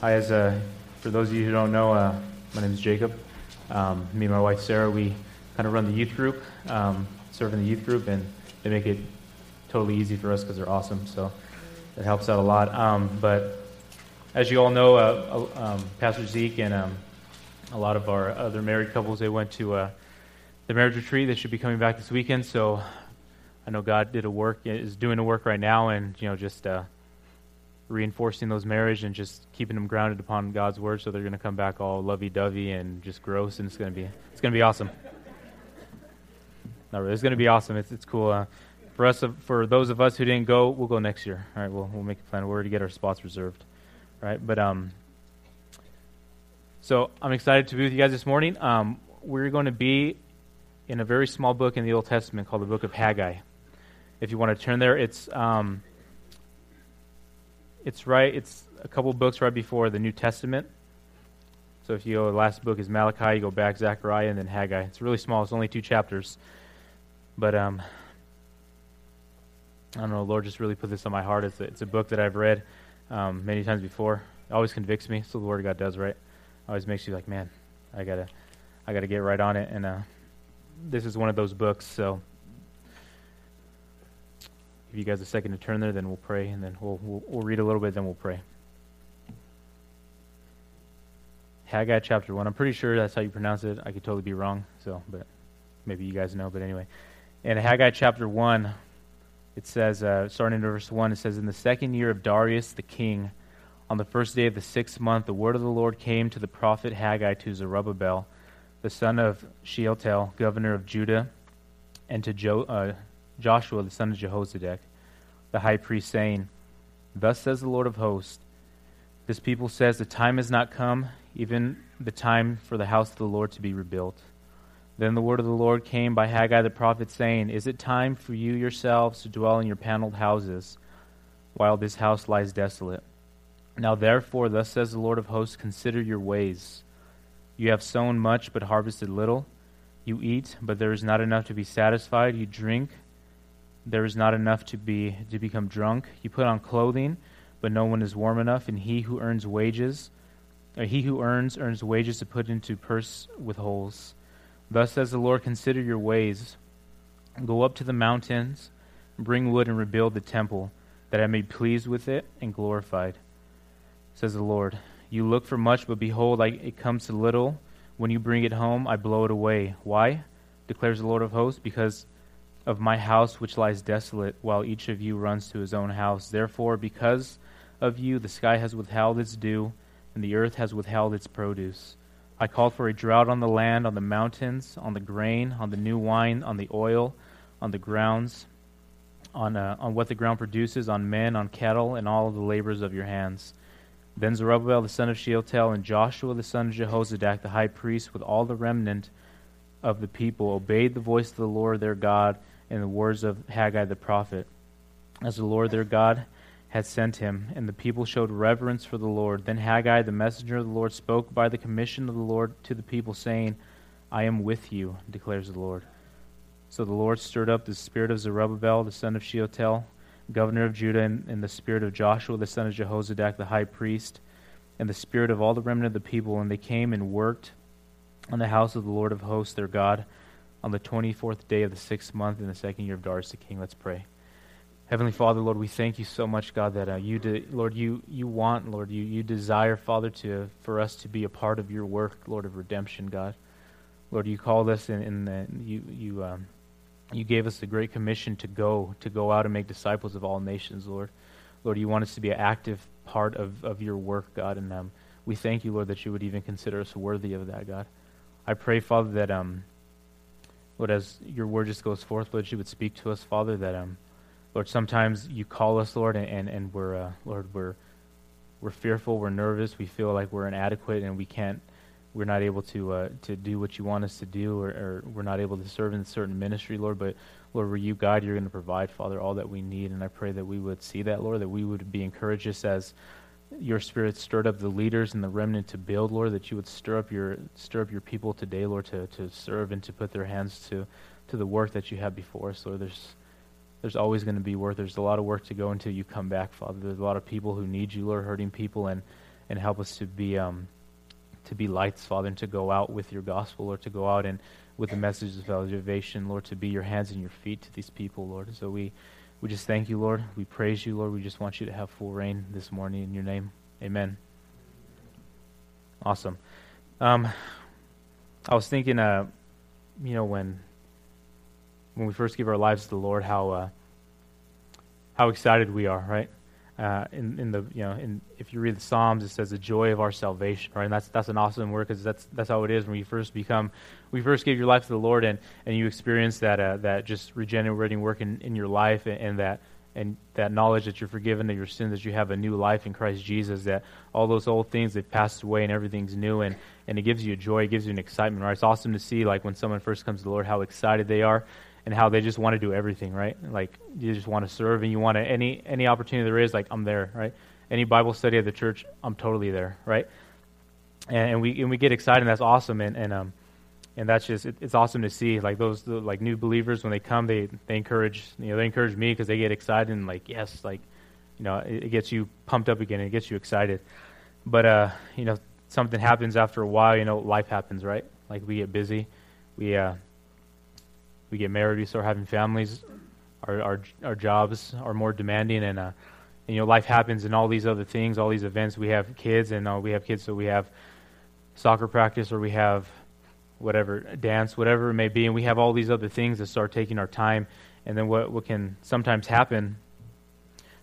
Hi, as uh, for those of you who don't know, uh, my name is Jacob. Um, me and my wife Sarah, we kind of run the youth group, um, serve in the youth group, and they make it totally easy for us because they're awesome. So it helps out a lot. Um, but as you all know, uh, uh um, Pastor Zeke and um, a lot of our other married couples, they went to uh, the marriage retreat. They should be coming back this weekend. So I know God did a work, is doing a work right now, and you know just uh, reinforcing those marriage and just keeping them grounded upon God's word, so they're going to come back all lovey-dovey and just gross, and it's going to be it's going to be awesome. Not really, it's going to be awesome. It's it's cool. Uh, for us, for those of us who didn't go, we'll go next year. All right, we'll we'll make a plan. We're to get our spots reserved, right? But um, so I'm excited to be with you guys this morning. Um, we're going to be in a very small book in the Old Testament called the Book of Haggai if you want to turn there. It's um, it's right. It's a couple books right before the New Testament. So if you go, the last book is Malachi. You go back Zechariah and then Haggai. It's really small. It's only two chapters, but um, I don't know. Lord just really put this on my heart. It's a, it's a book that I've read um, many times before. It always convicts me. So the Word of God does, right? Always makes you like, man, I gotta, I gotta get right on it. And uh, this is one of those books. So give you guys a second to turn there, then we'll pray, and then we'll, we'll, we'll read a little bit, then we'll pray. Haggai chapter 1. I'm pretty sure that's how you pronounce it. I could totally be wrong, so, but maybe you guys know. But anyway, in Haggai chapter 1, it says, uh, starting in verse 1, it says, In the second year of Darius the king, on the first day of the sixth month, the word of the Lord came to the prophet Haggai to Zerubbabel, the son of Shealtiel, governor of Judah, and to jo- uh, Joshua the son of Jehozadak, the high priest, saying, Thus says the Lord of hosts, This people says, The time has not come, even the time for the house of the Lord to be rebuilt. Then the word of the Lord came by Haggai the prophet, saying, Is it time for you yourselves to dwell in your paneled houses, while this house lies desolate? Now therefore, thus says the Lord of hosts, Consider your ways. You have sown much, but harvested little. You eat, but there is not enough to be satisfied. You drink, there is not enough to be to become drunk. You put on clothing, but no one is warm enough, and he who earns wages, or he who earns earns wages to put into purse with holes. Thus says the Lord, consider your ways. Go up to the mountains, bring wood and rebuild the temple, that I may be pleased with it and glorified. Says the Lord. You look for much, but behold, I, it comes to little. When you bring it home, I blow it away. Why? declares the Lord of hosts, because of my house which lies desolate, while each of you runs to his own house. Therefore, because of you, the sky has withheld its dew, and the earth has withheld its produce. I called for a drought on the land, on the mountains, on the grain, on the new wine, on the oil, on the grounds, on, uh, on what the ground produces, on men, on cattle, and all the labors of your hands. Then Zerubbabel the son of Shealtiel and Joshua the son of Jehozadak the high priest, with all the remnant of the people, obeyed the voice of the Lord their God in the words of Haggai the prophet, as the Lord their God had sent him, and the people showed reverence for the Lord. Then Haggai, the messenger of the Lord, spoke by the commission of the Lord to the people, saying, I am with you, declares the Lord. So the Lord stirred up the spirit of Zerubbabel, the son of Shealtiel, governor of Judah, and, and the spirit of Joshua, the son of Jehozadak, the high priest, and the spirit of all the remnant of the people, and they came and worked on the house of the Lord of hosts, their God on the 24th day of the sixth month in the second year of Darius the king. Let's pray. Heavenly Father, Lord, we thank you so much, God, that uh, you, de- Lord, you, you want, Lord, you, you desire, Father, to for us to be a part of your work, Lord, of redemption, God. Lord, you called us and, and you, you, um, you gave us the great commission to go, to go out and make disciples of all nations, Lord. Lord, you want us to be an active part of, of your work, God, and um, we thank you, Lord, that you would even consider us worthy of that, God. I pray, Father, that um, Lord, as your word just goes forth, Lord, you would speak to us, Father, that, um, Lord, sometimes you call us, Lord, and, and, we're, uh, Lord, we're, we're fearful, we're nervous, we feel like we're inadequate and we can't, we're not able to, uh, to do what you want us to do or, or we're not able to serve in a certain ministry, Lord, but Lord, where you, God, you're going to provide, Father, all that we need. And I pray that we would see that, Lord, that we would be encouraged just as your spirit stirred up the leaders and the remnant to build, Lord, that you would stir up your stir up your people today, Lord, to, to serve and to put their hands to, to the work that you have before us, Lord. There's there's always going to be work. There's a lot of work to go until you come back, Father. There's a lot of people who need you, Lord, hurting people, and and help us to be um, to be lights, Father, and to go out with your gospel, Lord, to go out and with the message of salvation, Lord, to be your hands and your feet to these people, Lord. So we, we just thank you, Lord. We praise you, Lord. We just want you to have full reign this morning in your name. Amen. Awesome. Um, I was thinking, uh, you know, when when we first give our lives to the Lord, how uh, how excited we are, right? Uh, in, in the you know, in, if you read the Psalms, it says the joy of our salvation, right? And that's that's an awesome word because that's that's how it is when you first become, you first give your life to the Lord, and, and you experience that uh, that just regenerating work in, in your life, and, and that and that knowledge that you're forgiven of your sins, that you have a new life in Christ Jesus, that all those old things have passed away and everything's new, and and it gives you a joy, it gives you an excitement, right? It's awesome to see like when someone first comes to the Lord, how excited they are and how they just want to do everything, right? Like you just want to serve and you want to any any opportunity there is, like I'm there, right? Any Bible study at the church, I'm totally there, right? And, and we and we get excited, and that's awesome, and and um and that's just it, it's awesome to see like those the, like new believers when they come, they they encourage you know they encourage me because they get excited and like yes, like you know it, it gets you pumped up again, and it gets you excited, but uh you know something happens after a while, you know life happens, right? Like we get busy, we uh we get married, we start having families, our our, our jobs are more demanding, and, uh, and you know life happens, and all these other things, all these events. We have kids, and uh, we have kids, so we have soccer practice, or we have whatever dance, whatever it may be, and we have all these other things that start taking our time. And then what what can sometimes happen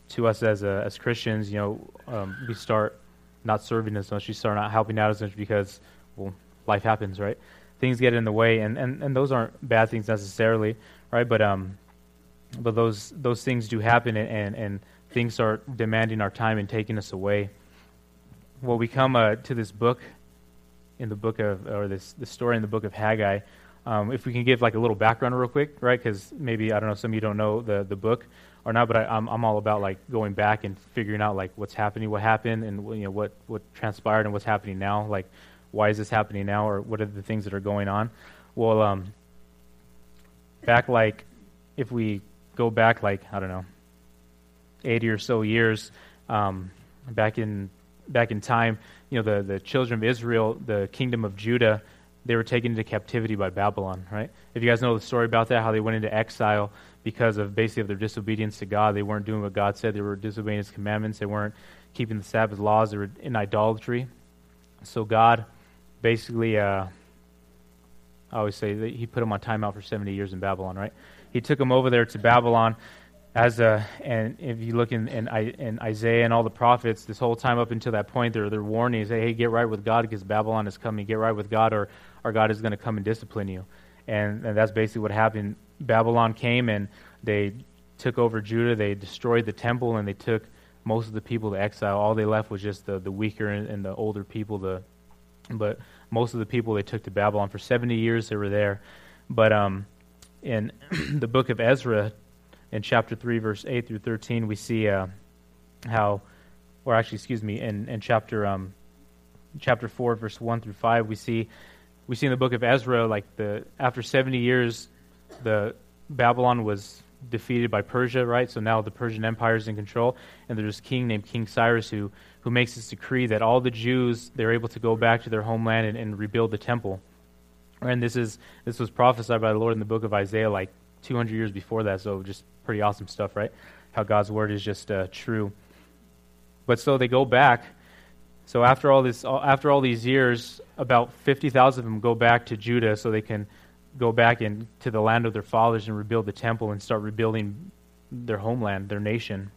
to us as uh, as Christians, you know, um, we start not serving as much, we start not helping out as much because well, life happens, right? Things get in the way, and, and, and those aren't bad things necessarily, right? But um, but those those things do happen, and, and, things start demanding our time and taking us away. Well, we come uh, to this book, in the book of or this the story in the book of Haggai. Um, if we can give like a little background real quick, right? Because maybe I don't know, some of you don't know the the book or not, but I, I'm I'm all about like going back and figuring out like what's happening, what happened, and you know what what transpired and what's happening now. Like why is this happening now, or what are the things that are going on? Well, um, back like if we go back like I don't know, eighty or so years, um, back in back in time, you know, the the children of Israel, the kingdom of Judah, they were taken into captivity by Babylon, right? If you guys know the story about that, how they went into exile because of basically of their disobedience to God. They weren't doing what God said. They were disobeying His commandments. They weren't keeping the Sabbath laws. They were in idolatry. So God basically, uh, I always say that he put him on timeout for 70 years in Babylon, right? He took him over there to Babylon as a, and if you look in, in, in Isaiah and all the prophets, this whole time up until that point, they're, they're warning, say, hey, get right with God because Babylon is coming. Get right with God or, or God is going to come and discipline you. And, and that's basically what happened. Babylon came and they took over Judah. They destroyed the temple and they took most of the people to exile. All they left was just the, the weaker and, and the older people, the but most of the people they took to Babylon for 70 years they were there. But um, in the book of Ezra, in chapter 3, verse 8 through 13, we see uh, how, or actually, excuse me, in, in chapter um, chapter 4, verse 1 through 5, we see we see in the book of Ezra, like the after 70 years, the Babylon was defeated by Persia, right? So now the Persian Empire is in control, and there's this king named King Cyrus who, who makes this decree that all the Jews they're able to go back to their homeland and, and rebuild the temple. And this is this was prophesied by the Lord in the book of Isaiah like 200 years before that. So just pretty awesome stuff, right? How God's word is just uh, true. But so they go back. So after all this, after all these years, about 50,000 of them go back to Judah so they can go back into the land of their fathers and rebuild the temple and start rebuilding their homeland, their nation.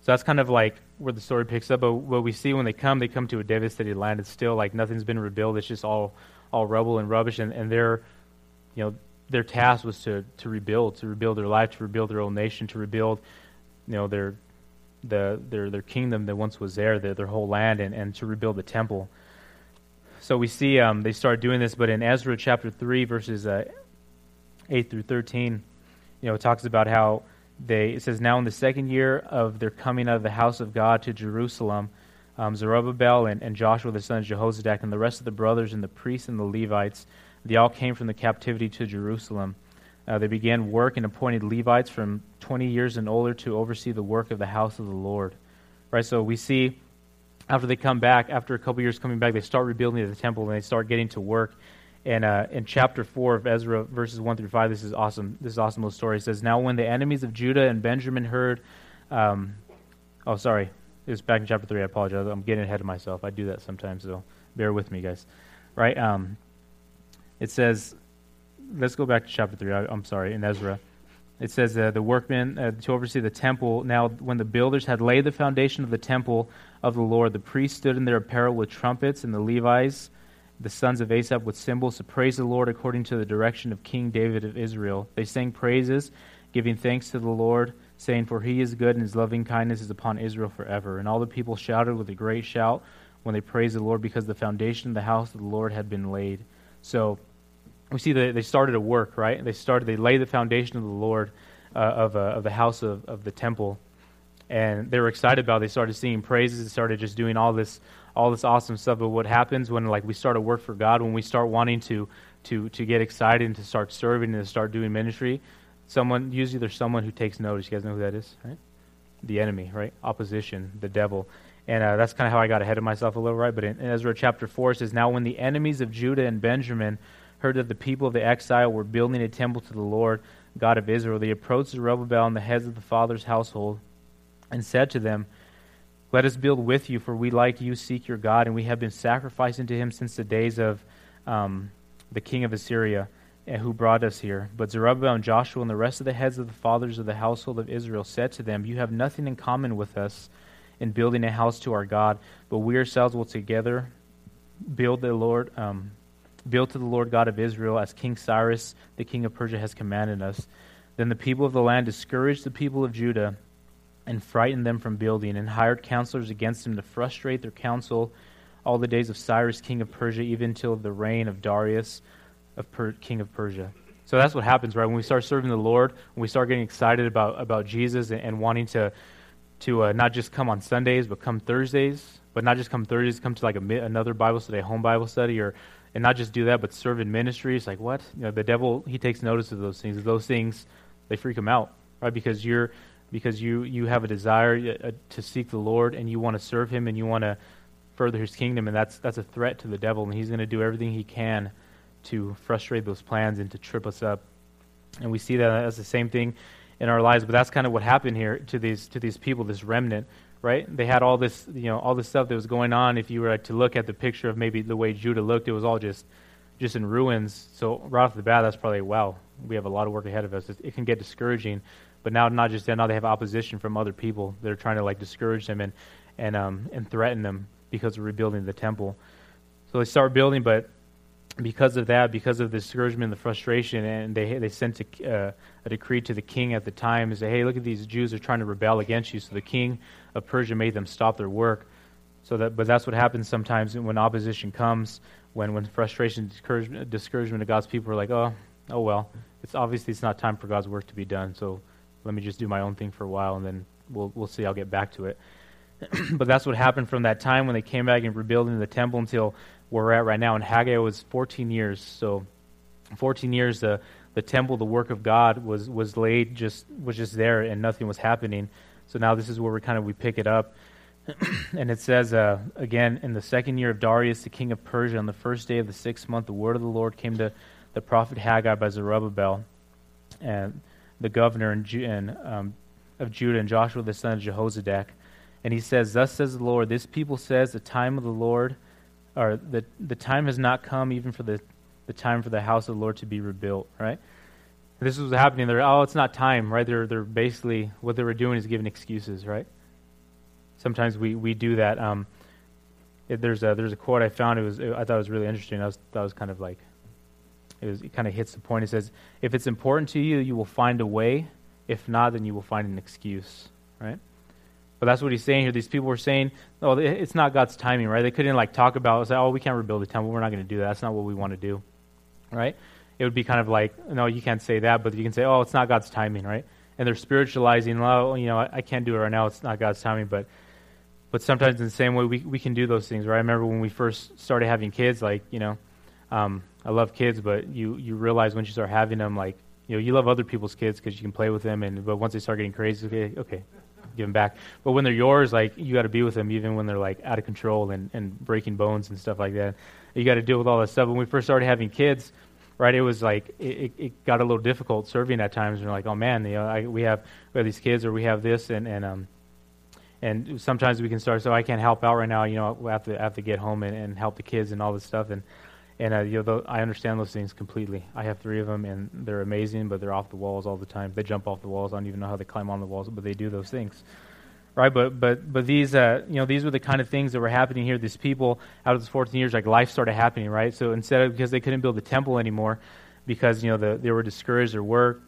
So that's kind of like where the story picks up. But what we see when they come, they come to a devastated land. It's still like nothing's been rebuilt. It's just all all rubble and rubbish. And, and their, you know, their task was to, to rebuild, to rebuild their life, to rebuild their own nation, to rebuild, you know, their the their their kingdom that once was there, their, their whole land, and, and to rebuild the temple. So we see um, they start doing this, but in Ezra chapter 3, verses uh, 8 through 13, you know, it talks about how they, it says, Now in the second year of their coming out of the house of God to Jerusalem, um, Zerubbabel and, and Joshua the son of Jehozadak and the rest of the brothers and the priests and the Levites, they all came from the captivity to Jerusalem. Uh, they began work and appointed Levites from 20 years and older to oversee the work of the house of the Lord. Right, so we see after they come back, after a couple years coming back, they start rebuilding the temple and they start getting to work. And uh, in chapter 4 of Ezra, verses 1 through 5, this is awesome. This is awesome little story. It says, Now when the enemies of Judah and Benjamin heard, um, oh, sorry, it was back in chapter 3. I apologize. I'm getting ahead of myself. I do that sometimes, so bear with me, guys. Right? Um, it says, let's go back to chapter 3. I, am sorry, in Ezra. It says, uh, the workmen uh, to oversee the temple. Now, when the builders had laid the foundation of the temple of the Lord, the priests stood in their apparel with trumpets, and the Levites, the sons of Asaph, with cymbals to praise the Lord according to the direction of King David of Israel. They sang praises, giving thanks to the Lord saying, For he is good, and his loving kindness is upon Israel forever. And all the people shouted with a great shout when they praised the Lord, because the foundation of the house of the Lord had been laid. So we see that they started a work, right? They started, they laid the foundation of the Lord, uh, of, uh, of the house of, of the temple. And they were excited about it. They started singing praises. They started just doing all this, all this awesome stuff. But what happens when like we start a work for God, when we start wanting to, to, to get excited and to start serving and to start doing ministry, someone usually there's someone who takes notice. You guys know who that is, right? The enemy, right? Opposition, the devil. And uh, that's kind of how I got ahead of myself a little, right? But in, Ezra chapter 4 it says, Now when the enemies of Judah and Benjamin heard that the people of the exile were building a temple to the Lord, God of Israel, they approached Zerubbabel and the heads of the father's household and said to them, Let us build with you, for we, like you, seek your God, and we have been sacrificing to him since the days of um, the king of Assyria who brought us here. But Zerubbabel and Joshua and the rest of the heads of the fathers of the household of Israel said to them, You have nothing in common with us in building a house to our God, but we ourselves will together build the Lord, um, build to the Lord God of Israel, as King Cyrus, the king of Persia, has commanded us. Then the people of the land discouraged the people of Judah and frightened them from building, and hired counselors against them to frustrate their counsel all the days of Cyrus, king of Persia, even till the reign of Darius of per- king of Persia. So that's what happens, right? When we start serving the Lord, when we start getting excited about, about Jesus and, and wanting to, to uh, not just come on Sundays, but come Thursdays, but not just come Thursdays, come to like a, another Bible study, home Bible study, or and not just do that, but serve in ministry. It's like what? You know, the devil he takes notice of those things. Those things they freak him out, right? Because you're because you you have a desire uh, to seek the Lord and you want to serve Him and you want to further His kingdom, and that's that's a threat to the devil, and he's going to do everything he can to frustrate those plans and to trip us up. And we see that as the same thing in our lives. But that's kind of what happened here to these to these people, this remnant, right? They had all this, you know, all this stuff that was going on. If you were to look at the picture of maybe the way Judah looked, it was all just just in ruins. So right off the bat, that's probably wow. We have a lot of work ahead of us. It, it can get discouraging. But now, not just that, now they have opposition from other people that are trying to like discourage them and and um, and threaten them because of rebuilding the temple. So they start building, but because of that, because of the discouragement and the frustration, and they they sent a, uh, a decree to the king at the time and say, "Hey, look at these Jews are trying to rebel against you." So the king of Persia made them stop their work. So that, but that's what happens sometimes when opposition comes, when when frustration, discouragement, discouragement of God's people are like, "Oh, oh well, it's obviously it's not time for God's work to be done. So let me just do my own thing for a while, and then we'll we'll see. I'll get back to it." but that's what happened from that time when they came back and rebuilding the temple until where we're at right now. And Haggai was 14 years. So 14 years, the, the temple, the work of God was, was laid, just was just there, and nothing was happening. So now this is where we kind of we pick it up. and it says uh, again in the second year of Darius, the king of Persia, on the first day of the sixth month, the word of the Lord came to the prophet Haggai by Zerubbabel, and the governor and, um, of Judah, and Joshua the son of Jehozadak. And he says, "Thus says the Lord: This people says, the time of the Lord." or the, the time has not come even for the, the time for the house of the Lord to be rebuilt, right? This was happening. They're, oh, it's not time, right? They're, they're basically, what they were doing is giving excuses, right? Sometimes we, we do that. Um, it, there's, a, there's a quote I found, it was, it, I thought it was really interesting. I was, that was kind of like, it, was, it kind of hits the point. It says, if it's important to you, you will find a way. If not, then you will find an excuse, right? But that's what he's saying here. These people were saying, "Oh, it's not God's timing, right?" They couldn't like talk about, say, "Oh, we can't rebuild the temple. We're not going to do that. That's not what we want to do." Right? It would be kind of like, "No, you can't say that," but you can say, "Oh, it's not God's timing," right? And they're spiritualizing, "Oh, you know, I, I can't do it right now. It's not God's timing." But but sometimes in the same way, we we can do those things, right? I remember when we first started having kids, like you know, um, I love kids, but you you realize once you start having them, like you know, you love other people's kids because you can play with them, and but once they start getting crazy, okay, okay give them back. But when they're yours, like you got to be with them even when they're like out of control and, and breaking bones and stuff like that. You got to deal with all that stuff. When we first started having kids, right, it was like it, it got a little difficult serving at times. And like, oh man, you know, I, we have we have these kids or we have this and and um and sometimes we can start. So I can't help out right now. You know, I have to I have to get home and, and help the kids and all this stuff and and uh, you know, I understand those things completely. I have three of them, and they're amazing, but they're off the walls all the time. They jump off the walls. I don't even know how they climb on the walls, but they do those things, right? But but but these uh, you know these were the kind of things that were happening here. These people out of those 14 years, like life started happening, right? So instead of because they couldn't build the temple anymore, because you know the, they were discouraged their work,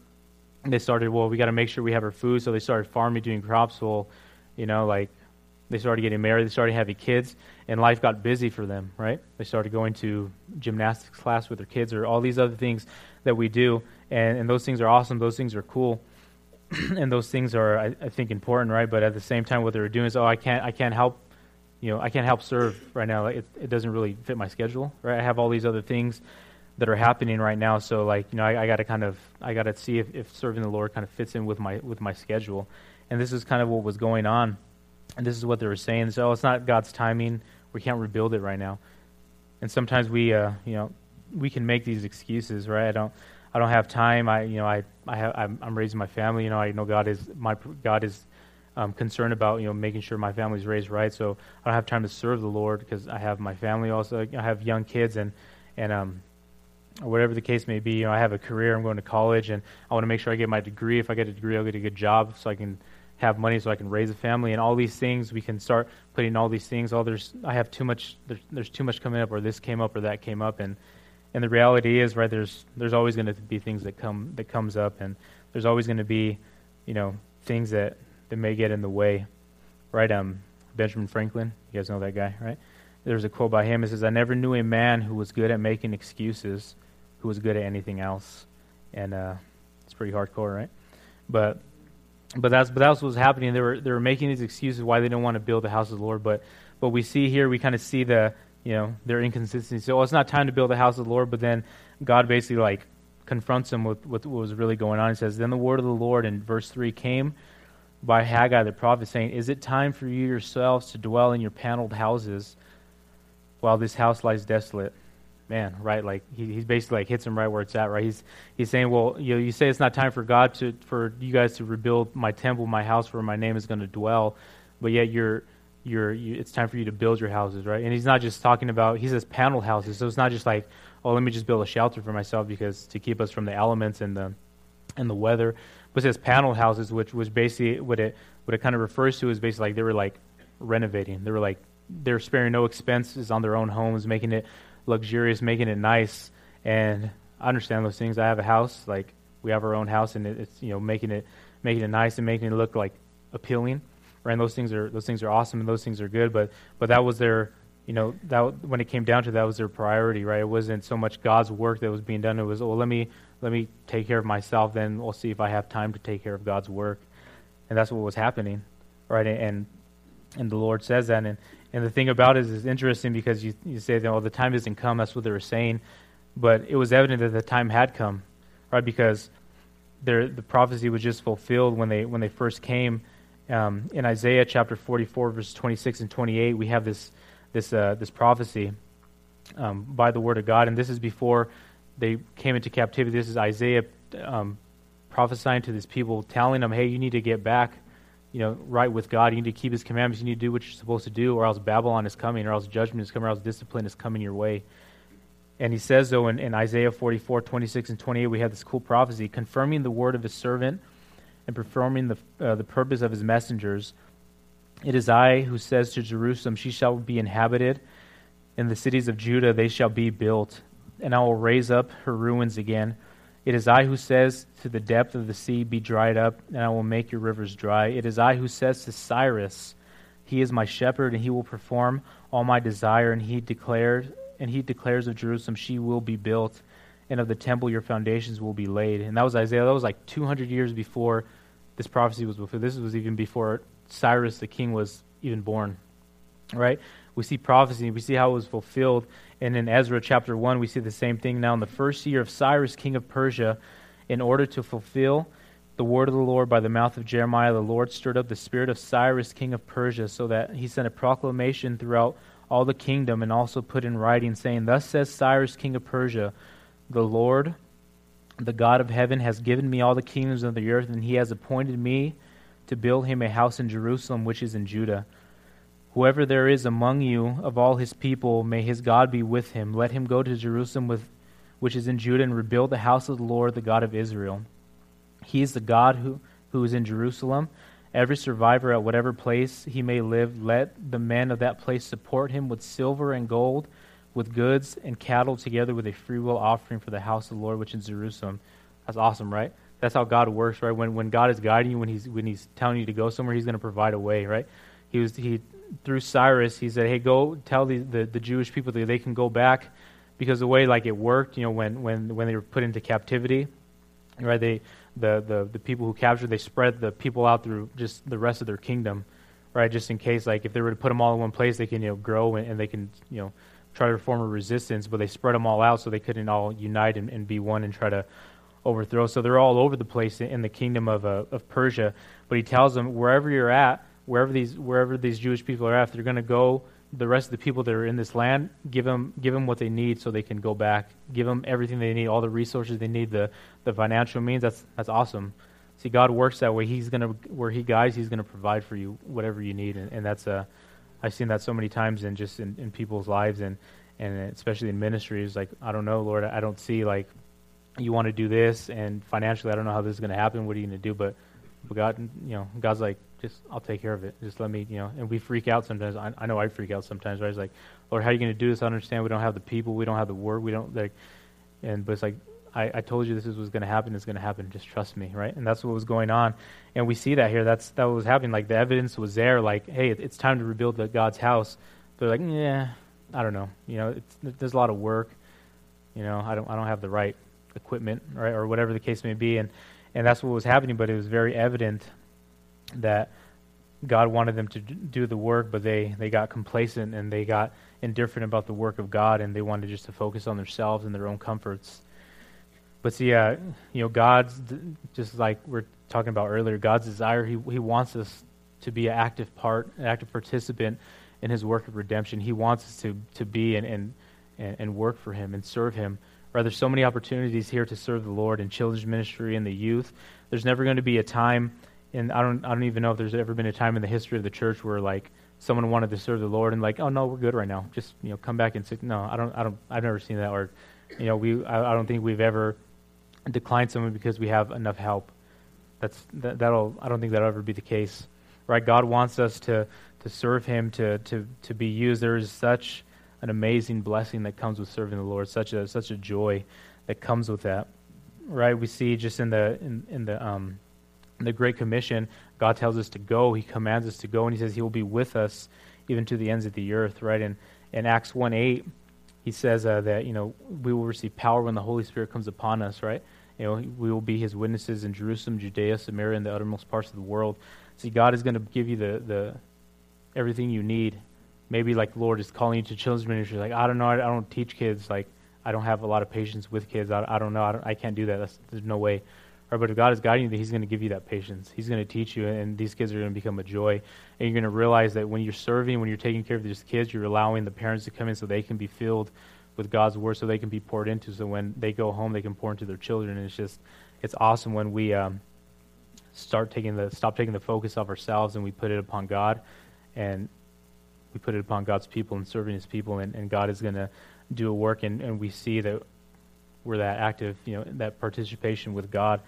they started well we got to make sure we have our food, so they started farming, doing crops. Well, you know like they started getting married, they started having kids, and life got busy for them, right? They started going to gymnastics class with their kids or all these other things that we do, and, and those things are awesome, those things are cool, and those things are, I, I, think, important, right? But at the same time, what they were doing is, oh, I can't, I can't help, you know, I can't help serve right now. Like, it, it doesn't really fit my schedule, right? I have all these other things that are happening right now, so like, you know, I, I got to kind of, I got to see if, if serving the Lord kind of fits in with my with my schedule, and this is kind of what was going on and this is what they were saying. So it's not God's timing. We can't rebuild it right now. And sometimes we, uh, you know, we can make these excuses, right? I don't, I don't have time. I, you know, I, I have, I'm, I'm raising my family. You know, I know God is my God is um, concerned about you know making sure my family's raised right. So I don't have time to serve the Lord because I have my family. Also, I have young kids and and um, whatever the case may be. You know, I have a career. I'm going to college, and I want to make sure I get my degree. If I get a degree, I'll get a good job so I can have money so I can raise a family and all these things. We can start putting all these things. Oh, there's I have too much. There's, there's too much coming up, or this came up, or that came up, and and the reality is, right? There's there's always going to be things that come that comes up, and there's always going to be, you know, things that that may get in the way, right? Um, Benjamin Franklin, you guys know that guy, right? There's a quote by him. It says, "I never knew a man who was good at making excuses, who was good at anything else," and uh, it's pretty hardcore, right? But but that's but that's what was happening. They were they were making these excuses why they didn't want to build the house of the Lord. But but we see here we kind of see the you know their inconsistency. So it's not time to build the house of the Lord. But then God basically like confronts them with, with what was really going on. He says, "Then the word of the Lord in verse three came by Haggai the prophet, saying, Is it time for you yourselves to dwell in your paneled houses while this house lies desolate?" Man, right? Like he, he's basically like hits him right where it's at, right? He's he's saying, well, you know, you say it's not time for God to for you guys to rebuild my temple, my house where my name is going to dwell, but yet you're you're you, it's time for you to build your houses, right? And he's not just talking about he says panel houses, so it's not just like oh, let me just build a shelter for myself because to keep us from the elements and the and the weather, but says panel houses, which was basically what it what it kind of refers to is basically like they were like renovating, they were like they're sparing no expenses on their own homes, making it luxurious, making it nice. And I understand those things. I have a house, like we have our own house, and it's you know making it making it nice and making it look like appealing. Right? And those things are those things are awesome and those things are good. But but that was their you know that when it came down to that was their priority. Right? It wasn't so much God's work that was being done. It was well let me let me take care of myself. Then we'll see if I have time to take care of God's work. And that's what was happening. Right? And and the Lord says that. And and the thing about it is, interesting because you, you say that, well, the time hasn't come. That's what they were saying. But it was evident that the time had come, right? Because the prophecy was just fulfilled when they, when they first came. Um, in Isaiah chapter 44, verse 26 and 28, we have this, this, uh, this prophecy um, by the word of God. And this is before they came into captivity. This is Isaiah um, prophesying to this people, telling them, hey, you need to get back you know, right with God. You need to keep His commandments. You need to do what you're supposed to do, or else Babylon is coming, or else judgment is coming, or else discipline is coming your way. And he says, though, in, in Isaiah 44, 26, and 28, we have this cool prophecy confirming the word of his servant and performing the, uh, the purpose of his messengers. It is I who says to Jerusalem, She shall be inhabited. In the cities of Judah, they shall be built, and I will raise up her ruins again. It is I who says to the depth of the sea, Be dried up, and I will make your rivers dry. It is I who says to Cyrus, He is my shepherd, and he will perform all my desire. And he declared, and he declares of Jerusalem, She will be built, and of the temple your foundations will be laid. And that was Isaiah. That was like 200 years before this prophecy was fulfilled. This was even before Cyrus the king was even born. Right? We see prophecy, we see how it was fulfilled and in Ezra chapter 1, we see the same thing now. In the first year of Cyrus, king of Persia, in order to fulfill the word of the Lord by the mouth of Jeremiah, the Lord stirred up the spirit of Cyrus, king of Persia, so that he sent a proclamation throughout all the kingdom and also put in writing, saying, Thus says Cyrus, king of Persia, the Lord, the God of heaven, has given me all the kingdoms of the earth, and he has appointed me to build him a house in Jerusalem, which is in Judah. Whoever there is among you of all his people, may his God be with him. Let him go to Jerusalem, with, which is in Judah, and rebuild the house of the Lord, the God of Israel. He is the God who, who is in Jerusalem. Every survivor at whatever place he may live, let the men of that place support him with silver and gold, with goods and cattle, together with a freewill offering for the house of the Lord, which is Jerusalem. That's awesome, right? That's how God works, right? When when God is guiding you, when he's when he's telling you to go somewhere, he's going to provide a way, right? He was he through Cyrus, he said, "Hey, go tell the, the, the Jewish people that they can go back," because the way like it worked, you know, when when when they were put into captivity, right? They the, the, the people who captured, they spread the people out through just the rest of their kingdom, right? Just in case, like, if they were to put them all in one place, they can, you know, grow and, and they can, you know, try to form a resistance, but they spread them all out so they couldn't all unite and, and be one and try to overthrow. So they're all over the place in, in the kingdom of, uh, of Persia. But he tells them, wherever you're at, wherever these, wherever these Jewish people are at, they're going to go the rest of the people that are in this land, give them, give them what they need so they can go back. Give them everything they need, all the resources they need, the, the financial means. That's, that's awesome. See, God works that way. He's gonna, where He guides, He's gonna provide for you whatever you need, and, and that's uh, I've seen that so many times in just in, in people's lives, and and especially in ministries. Like, I don't know, Lord, I don't see like you want to do this, and financially, I don't know how this is gonna happen. What are you gonna do? But, but God, you know, God's like, just I'll take care of it. Just let me, you know. And we freak out sometimes. I, I know I freak out sometimes. Right? It's like, Lord, how are you going to do this? I understand we don't have the people, we don't have the word, we don't like. And but it's like, I, I told you this is what's going to happen. It's going to happen. Just trust me, right? And that's what was going on. And we see that here. That's that was happening. Like the evidence was there. Like, hey, it, it's time to rebuild the, God's house. They're like, yeah, I don't know. You know, there's a lot of work. You know, I don't I don't have the right equipment, right, or whatever the case may be. And and that's what was happening. But it was very evident that God wanted them to do the work, but they, they got complacent and they got indifferent about the work of God, and they wanted just to focus on themselves and their own comforts. But see, uh, you know, God's just like we're talking about earlier. God's desire, He He wants us to be an active part, an active participant in His work of redemption. He wants us to to be and and and work for Him and serve Him. There's so many opportunities here to serve the Lord in children's ministry and the youth. There's never going to be a time and I don't I don't even know if there's ever been a time in the history of the church where like someone wanted to serve the Lord and like, oh no, we're good right now. Just you know, come back and sit. No, I don't I don't I've never seen that. Or, you know, we I, I don't think we've ever declined someone because we have enough help. That's that, that'll I don't think that'll ever be the case. Right? God wants us to to serve Him to to to be used. There is such an amazing blessing that comes with serving the Lord. Such a such a joy that comes with that. Right? We see just in the in, in the um the Great Commission, God tells us to go. He commands us to go, and He says He will be with us even to the ends of the earth, right? And in Acts 1 8, He says uh, that, you know, we will receive power when the Holy Spirit comes upon us, right? You know, we will be His witnesses in Jerusalem, Judea, Samaria, and the uttermost parts of the world. See, God is going to give you the, the everything you need. Maybe like Lord is calling you to children's ministry. Like, I don't know, I, I don't teach kids. Like, I don't have a lot of patience with kids. I, I don't know. I, don't, I can't do that. That's, there's no way. Right, but if God is guiding you, that He's going to give you that patience. He's going to teach you, and these kids are going to become a joy. And you're going to realize that when you're serving, when you're taking care of these kids, you're allowing the parents to come in so they can be filled with God's word, so they can be poured into. So when they go home, they can pour into their children. And it's just, it's awesome when we um, start taking the stop taking the focus off ourselves and we put it upon God, and we put it upon God's people and serving His people, and, and God is going to do a work, and, and we see that we're that active, you know, that participation with God.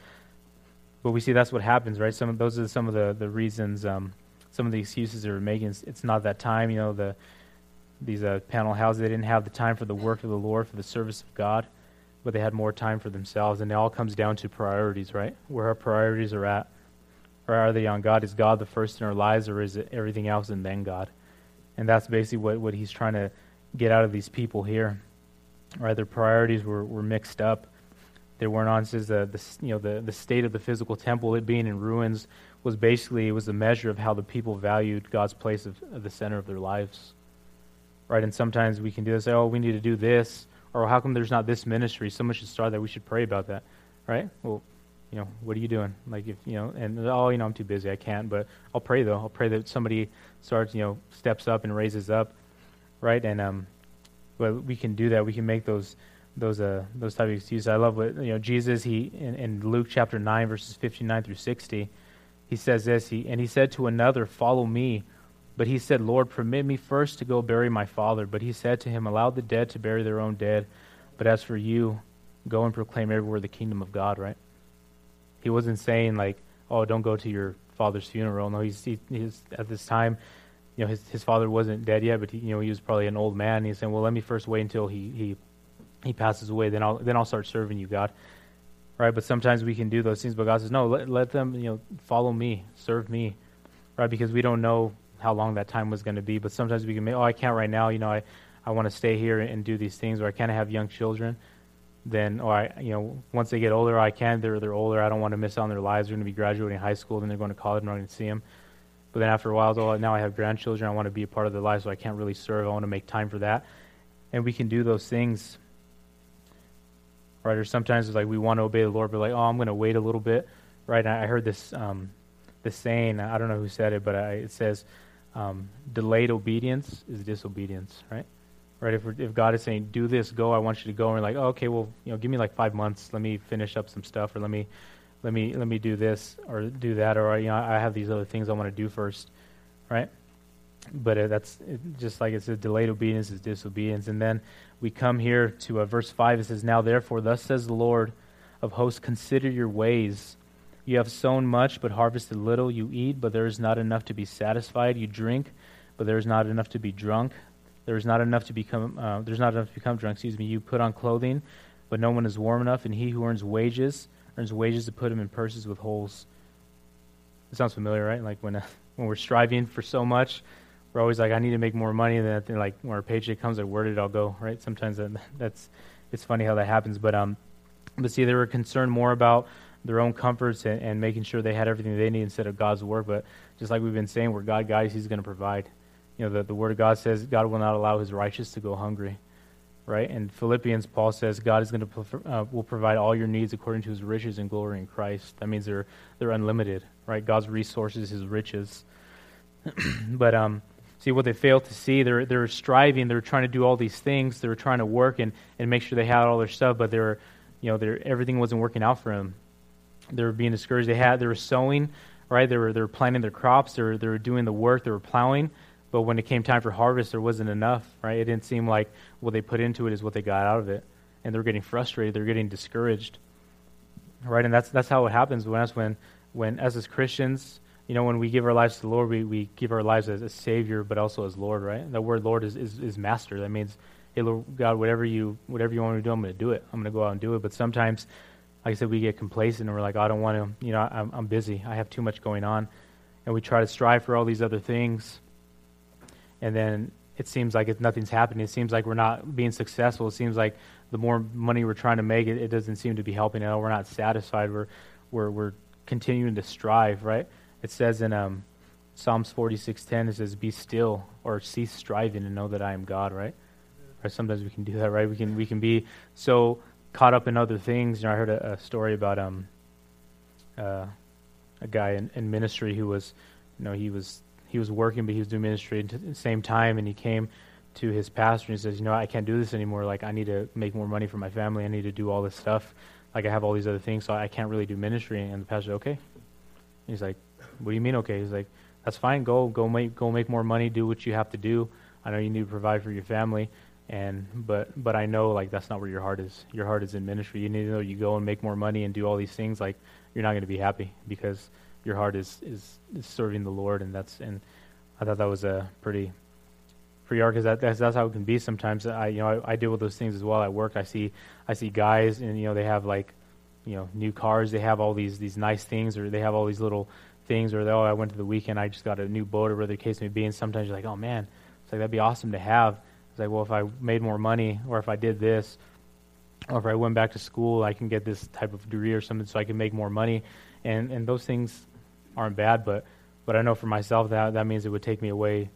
But we see that's what happens, right? Some of those are some of the the reasons, um, some of the excuses they're making. It's, it's, not that time, you know. The these uh, panel houses they didn't have the time for the work of the Lord, for the service of God, but they had more time for themselves. And it all comes down to priorities, right? Where our priorities are at, or are they on God? Is God the first in our lives, or is it everything else and then God? And that's basically what what He's trying to get out of these people here right? Their priorities were, were mixed up. They weren't on the, the you know the, the state of the physical temple, it being in ruins, was basically it was a measure of how the people valued God's place of, of the center of their lives. Right? And sometimes we can do this, oh, we need to do this, or how come there's not this ministry? Someone should start that. We should pray about that. Right? Well, you know, what are you doing? Like, if, you know, and, oh, you know, I'm too busy. I can't. But I'll pray, though. I'll pray that somebody starts, you know, steps up and raises up, right? And, um, well, we can do that. We can make those, those, uh, those type of excuses. I love what, you know, Jesus, he, in, in Luke chapter 9, verses 59 through 60, he says this, he, and he said to another, Follow me. But he said, Lord, permit me first to go bury my father. But he said to him, Allow the dead to bury their own dead. But as for you, go and proclaim everywhere the kingdom of God, right? He wasn't saying, like, oh, don't go to your father's funeral. No, he's, he, he's at this time, you know, his, his father wasn't dead yet, but he, you know, he was probably an old man. he's saying, well, let me first wait until he, he, he passes away. Then I'll, then I'll start serving you, God right? But sometimes we can do those things, but God says, no, let, let them, you know, follow me, serve me, right? Because we don't know how long that time was going to be. But sometimes we can make, oh, I can't right now, you know, I, I want to stay here and do these things, or I can't have young children. Then, or I, you know, once they get older, I can. They're they're older. I don't want to miss out on their lives. They're going to be graduating high school, then they're going to college, and I'm going to see them. But then after a while, oh, now I have grandchildren. I want to be a part of their lives, so I can't really serve. I want to make time for that, and we can do those things right? Or sometimes it's like we want to obey the Lord, but like, oh, I'm going to wait a little bit, right? And I heard this um, this saying. I don't know who said it, but I, it says, um, "Delayed obedience is disobedience," right? Right? If if God is saying, "Do this, go," I want you to go, and we're like, oh, okay, well, you know, give me like five months. Let me finish up some stuff, or let me let me let me do this or do that, or you know, I have these other things I want to do first, right? But uh, that's it, just like it says, delayed obedience is disobedience, and then we come here to uh, verse 5. It says, Now therefore, thus says the Lord of hosts, consider your ways. You have sown much, but harvested little. You eat, but there is not enough to be satisfied. You drink, but there is not enough to be drunk. There is not enough to become. Uh, there's not enough to become drunk. Excuse me. You put on clothing, but no one is warm enough. And he who earns wages earns wages to put them in purses with holes. It sounds familiar, right? Like when uh, when we're striving for so much, we're always like, I need to make more money. And then like when our paycheck comes, like, where did it all go? Right? Sometimes that, that's it's funny how that happens. But um, but see, they were concerned more about their own comforts and, and making sure they had everything they need instead of God's work. But just like we've been saying, where God guides, He's going to provide. You know, the, the Word of God says God will not allow His righteous to go hungry, right? And Philippians, Paul says God is going to uh, will provide all your needs according to His riches and glory in Christ. That means they're they're unlimited, right? God's resources, His riches. but um, See, what they failed to see, they're, they're striving, they're trying to do all these things, they were trying to work and, and make sure they had all their stuff, but they were, you know, they're, everything wasn't working out for them. They were being discouraged. They had, they were sowing, right? They were, they were planting their crops, they were, they were doing the work, they were plowing, but when it came time for harvest, there wasn't enough, right? It didn't seem like what they put into it is what they got out of it. And they were getting frustrated, they were getting discouraged, right? And that's, that's how it happens when, us when, when as as Christians, you know, when we give our lives to the Lord, we, we give our lives as a Savior, but also as Lord, right? The word Lord is, is, is Master. That means, hey, Lord God, whatever you whatever you want me to do, I'm going to do it. I'm going to go out and do it. But sometimes, like I said, we get complacent and we're like, oh, I don't want to, you know, I'm, I'm busy. I have too much going on. And we try to strive for all these other things. And then it seems like it, nothing's happening. It seems like we're not being successful. It seems like the more money we're trying to make, it, it doesn't seem to be helping at all. We're not satisfied. We're, we're, we're continuing to strive, right? It says in um, Psalms 46:10, it says, "Be still or cease striving and know that I am God." Right? Or sometimes we can do that, right? We can we can be so caught up in other things. You know, I heard a, a story about um, uh, a guy in, in ministry who was, you know, he was he was working, but he was doing ministry at the same time, and he came to his pastor and he says, "You know, I can't do this anymore. Like, I need to make more money for my family. I need to do all this stuff. Like, I have all these other things, so I can't really do ministry." And the pastor, "Okay." And he's like, what do you mean? Okay, he's like, that's fine. Go, go make, go make more money. Do what you have to do. I know you need to provide for your family, and but but I know like that's not where your heart is. Your heart is in ministry. You need to know you go and make more money and do all these things. Like you're not going to be happy because your heart is, is is serving the Lord, and that's and I thought that was a pretty pretty hard because that, that's, that's how it can be sometimes. I you know I, I deal with those things as well at work. I see I see guys and you know they have like you know new cars. They have all these these nice things, or they have all these little things, or they, oh, I went to the weekend, I just got a new boat, or whatever the case may be. And sometimes you're like, oh man, it's like that'd be awesome to have. It's like, well, if I made more money, or if I did this, or if I went back to school, I can get this type of degree or something, so I can make more money. And and those things aren't bad, but but I know for myself that that means it would take me away,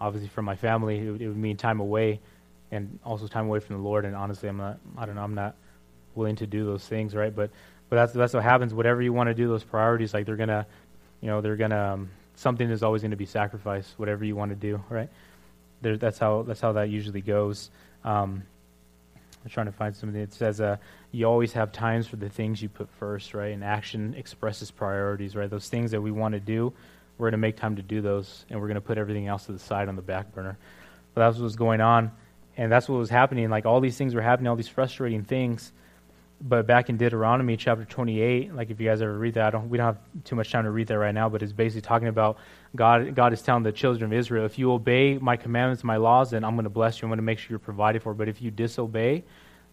obviously from my family. It would, it would mean time away, and also time away from the Lord. And honestly, I'm not. I don't know. I'm not willing to do those things, right? But But that's that's what happens. Whatever you want to do, those priorities, like they're gonna, you know, they're gonna um, something is always going to be sacrificed. Whatever you want to do, right? There, that's how that's how that usually goes. Um, I'm trying to find something that says uh, you always have times for the things you put first, right? And action expresses priorities, right? Those things that we want to do, we're going to make time to do those, and we're going to put everything else to the side on the back burner. But that's what was going on, and that's what was happening. Like all these things were happening, all these frustrating things. But back in Deuteronomy chapter 28, like if you guys ever read that, I don't, we don't have too much time to read that right now, but it's basically talking about God. God is telling the children of Israel, if you obey my commandments, my laws, then I'm going to bless you. I'm going to make sure you're provided for. But if you disobey,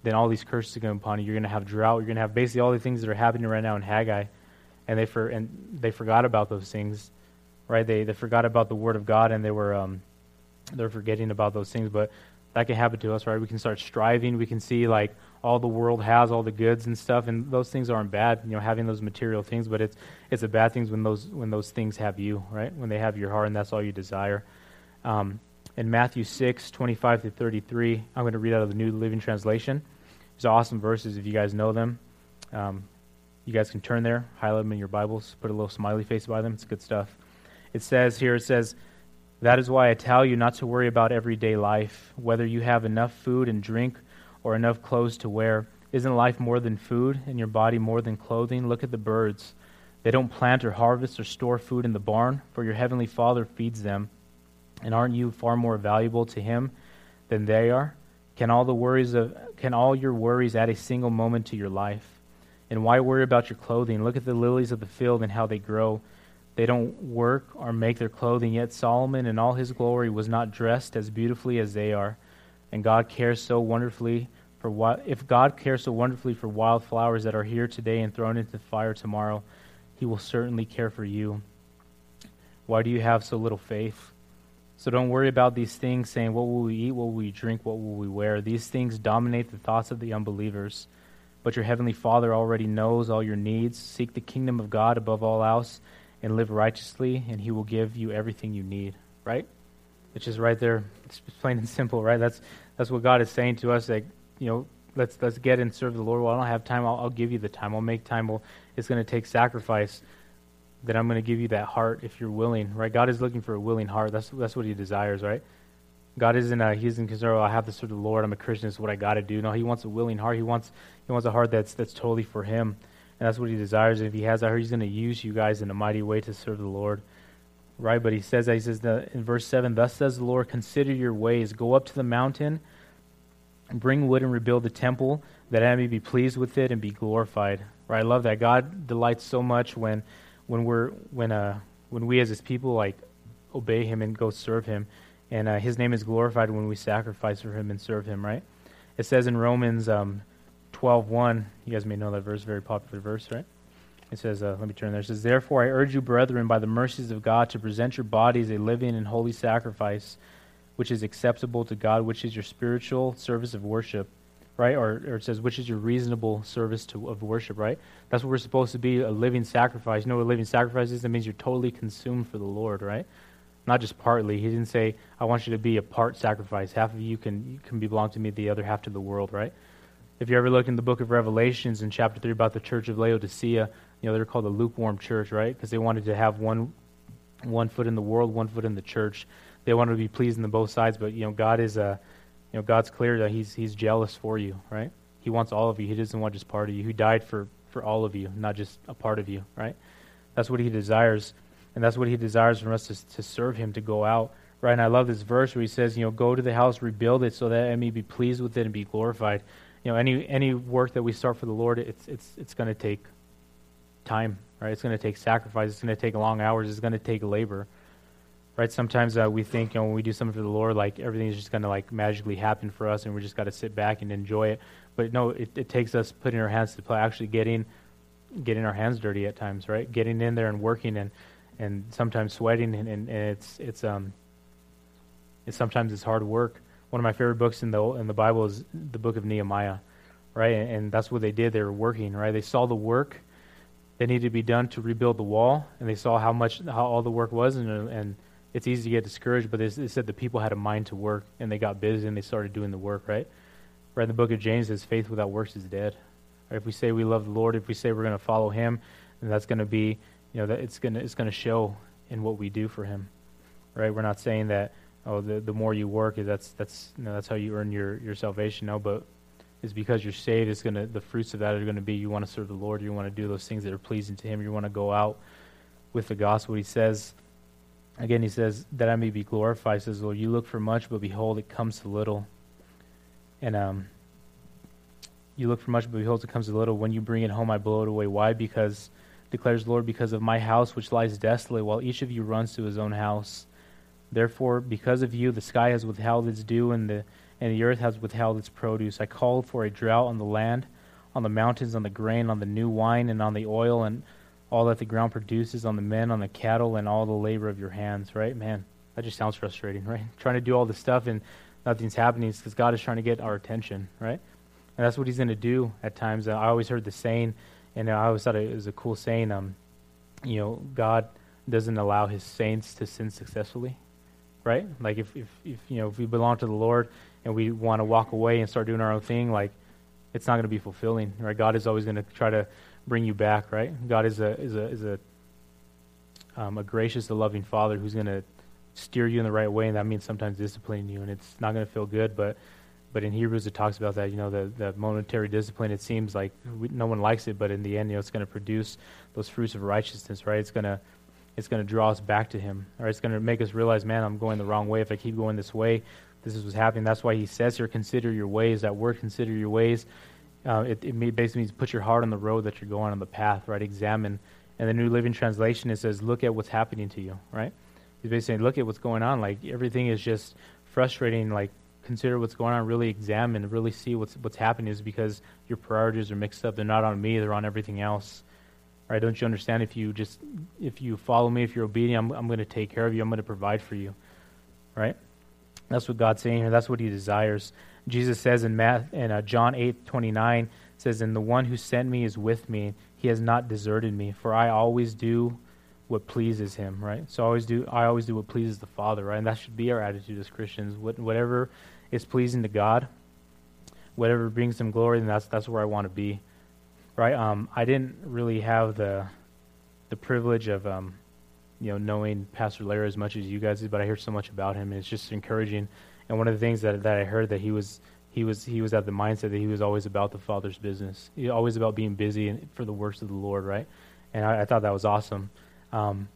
then all these curses are going to upon you. You're going to have drought. You're going to have basically all the things that are happening right now in Haggai, and they for and they forgot about those things, right? They they forgot about the word of God, and they were um, they're forgetting about those things. But that can happen to us, right? We can start striving. We can see like all the world has, all the goods and stuff, and those things aren't bad. You know, having those material things, but it's it's a bad thing when those when those things have you, right? When they have your heart, and that's all you desire. Um, in Matthew 6, 25 to 33, I'm going to read out of the New Living Translation. These are awesome verses if you guys know them. Um, you guys can turn there, highlight them in your Bibles, put a little smiley face by them. It's good stuff. It says here, it says, That is why I tell you not to worry about everyday life, whether you have enough food and drink or enough clothes to wear. Isn't life more than food and your body more than clothing? Look at the birds. They don't plant or harvest or store food in the barn, for your heavenly Father feeds them. And aren't you far more valuable to him than they are? Can all the worries of can all your worries add a single moment to your life? And why worry about your clothing? Look at the lilies of the field and how they grow. They don't work or make their clothing, yet Solomon in all his glory was not dressed as beautifully as they are. And God cares so wonderfully for if God cares so wonderfully for wildflowers that are here today and thrown into the fire tomorrow, he will certainly care for you. Why do you have so little faith? So don't worry about these things saying, What will we eat? What will we drink? What will we wear? These things dominate the thoughts of the unbelievers. But your heavenly Father already knows all your needs. Seek the kingdom of God above all else and live righteously, and He will give you everything you need. Right? It's just right there. It's plain and simple, right? That's that's what God is saying to us. Like, you know, let's let's get and serve the Lord. Well, I don't have time. I'll, I'll give you the time. I'll make time. Well, it's going to take sacrifice that I'm going to give you that heart if you're willing, right? God is looking for a willing heart. That's that's what He desires, right? God isn't a, He isn't concerned. Oh, I have to serve the Lord. I'm a Christian. It's what I got to do. No, He wants a willing heart. He wants He wants a heart that's that's totally for Him, and that's what He desires. And if He has that heart, He's going to use you guys in a mighty way to serve the Lord, right? But He says that He says in verse seven, "Thus says the Lord: Consider your ways. Go up to the mountain, bring wood, and rebuild the temple, that I may be pleased with it and be glorified." Right? I love that. God delights so much when when we're when uh when we as his people like obey him and go serve him and uh, his name is glorified when we sacrifice for him and serve him right it says in romans um, 12 1 you guys may know that verse very popular verse right it says uh, let me turn there it says therefore i urge you brethren by the mercies of god to present your bodies a living and holy sacrifice which is acceptable to god which is your spiritual service of worship right? Or, or it says, which is your reasonable service to, of worship, right? That's what we're supposed to be a living sacrifice. You know what a living sacrifice is? That means you're totally consumed for the Lord, right? Not just partly. He didn't say, I want you to be a part sacrifice. Half of you can, can be belong to me, the other half to the world, right? If you ever look in the book of Revelations in chapter 3 about the church of Laodicea, you know, they're called the lukewarm church, right? Because they wanted to have one, one foot in the world, one foot in the church. They wanted to be pleasing to both sides, but, you know, God is a you know, God's clear that He's He's jealous for you, right? He wants all of you. He doesn't want just part of you. He died for for all of you, not just a part of you, right? That's what He desires, and that's what He desires from us to, to serve Him, to go out, right? And I love this verse where He says, you know, go to the house, rebuild it, so that I may be pleased with it and be glorified. You know, any any work that we start for the Lord, it's it's it's going to take time, right? It's going to take sacrifice. It's going to take long hours. It's going to take labor right? Sometimes uh, we think, you know, when we do something for the Lord, like everything's just going to like magically happen for us, and we just got to sit back and enjoy it. But no, it, it takes us putting our hands to play, actually getting getting our hands dirty at times, right? Getting in there and working, and and sometimes sweating, and, and, and it's it's um it's sometimes it's hard work. One of my favorite books in the in the Bible is the book of Nehemiah, right? And, and that's what they did. They were working, right? They saw the work that needed to be done to rebuild the wall, and they saw how much how all the work was, and and it's easy to get discouraged, but they, they said the people had a mind to work and they got busy and they started doing the work, right? Right in the book of James says faith without works is dead. Right? If we say we love the Lord, if we say we're going to follow Him, then that's going to be, you know, that it's going to it's going to show in what we do for Him. Right? We're not saying that oh the the more you work that's that's you know, that's how you earn your your salvation. No, but it's because you're saved. It's going to the fruits of that are going to be you want to serve the Lord. You want to do those things that are pleasing to Him. You want to go out with the gospel. He says again. He says that I may be glorified. He says, Lord, you look for much, but behold, it comes to little. And um, you look for much, but behold, it comes to little. When you bring it home, I blow it away. Why? Because, declares Lord, because of my house which lies desolate, while each of you runs to his own house. Therefore, because of you, the sky has withheld its dew, and the, and the earth has withheld its produce. I called for a drought on the land, on the mountains, on the grain, on the new wine, and on the oil, and all that the ground produces, on the men, on the cattle, and all the labor of your hands. Right? Man, that just sounds frustrating, right? Trying to do all this stuff and nothing's happening because God is trying to get our attention, right? And that's what he's going to do at times. I always heard the saying, and I always thought it was a cool saying. Um, you know, God doesn't allow His saints to sin successfully, right? Like if, if, if you know if we belong to the Lord and we want to walk away and start doing our own thing, like it's not going to be fulfilling, right? God is always going to try to bring you back, right? God is a is a is a um, a gracious, a loving Father who's going to steer you in the right way, and that means sometimes disciplining you, and it's not going to feel good, but but in Hebrews it talks about that. You know, the, the momentary discipline. It seems like we, no one likes it, but in the end, you know, it's going to produce those fruits of righteousness, right? It's going to it's going to draw us back to Him, or it's going to make us realize, man, I'm going the wrong way. If I keep going this way, this is what's happening. That's why He says here, consider your ways. That word, consider your ways, uh, it, it basically means put your heart on the road that you're going on the path, right? Examine. And the New Living Translation it says, look at what's happening to you, right? He's basically saying, look at what's going on. Like everything is just frustrating. Like consider what's going on, really examine, really see what's what's happening is because your priorities are mixed up. They're not on me, they're on everything else. Right? Don't you understand if you just if you follow me, if you're obedient, I'm, I'm going to take care of you. I'm going to provide for you. Right? That's what God's saying here. That's what he desires. Jesus says in Math in uh, John 8:29 says and the one who sent me is with me. He has not deserted me, for I always do what pleases him, right? So I always do I always do what pleases the Father, right? And that should be our attitude as Christians. What, whatever is pleasing to God, whatever brings him glory, then that's that's where I want to be. Right? Um, I didn't really have the the privilege of um, you know, knowing Pastor Larry as much as you guys did, but I hear so much about him and it's just encouraging. And one of the things that that I heard that he was he was he was at the mindset that he was always about the Father's business. He always about being busy and for the works of the Lord, right? And I, I thought that was awesome um,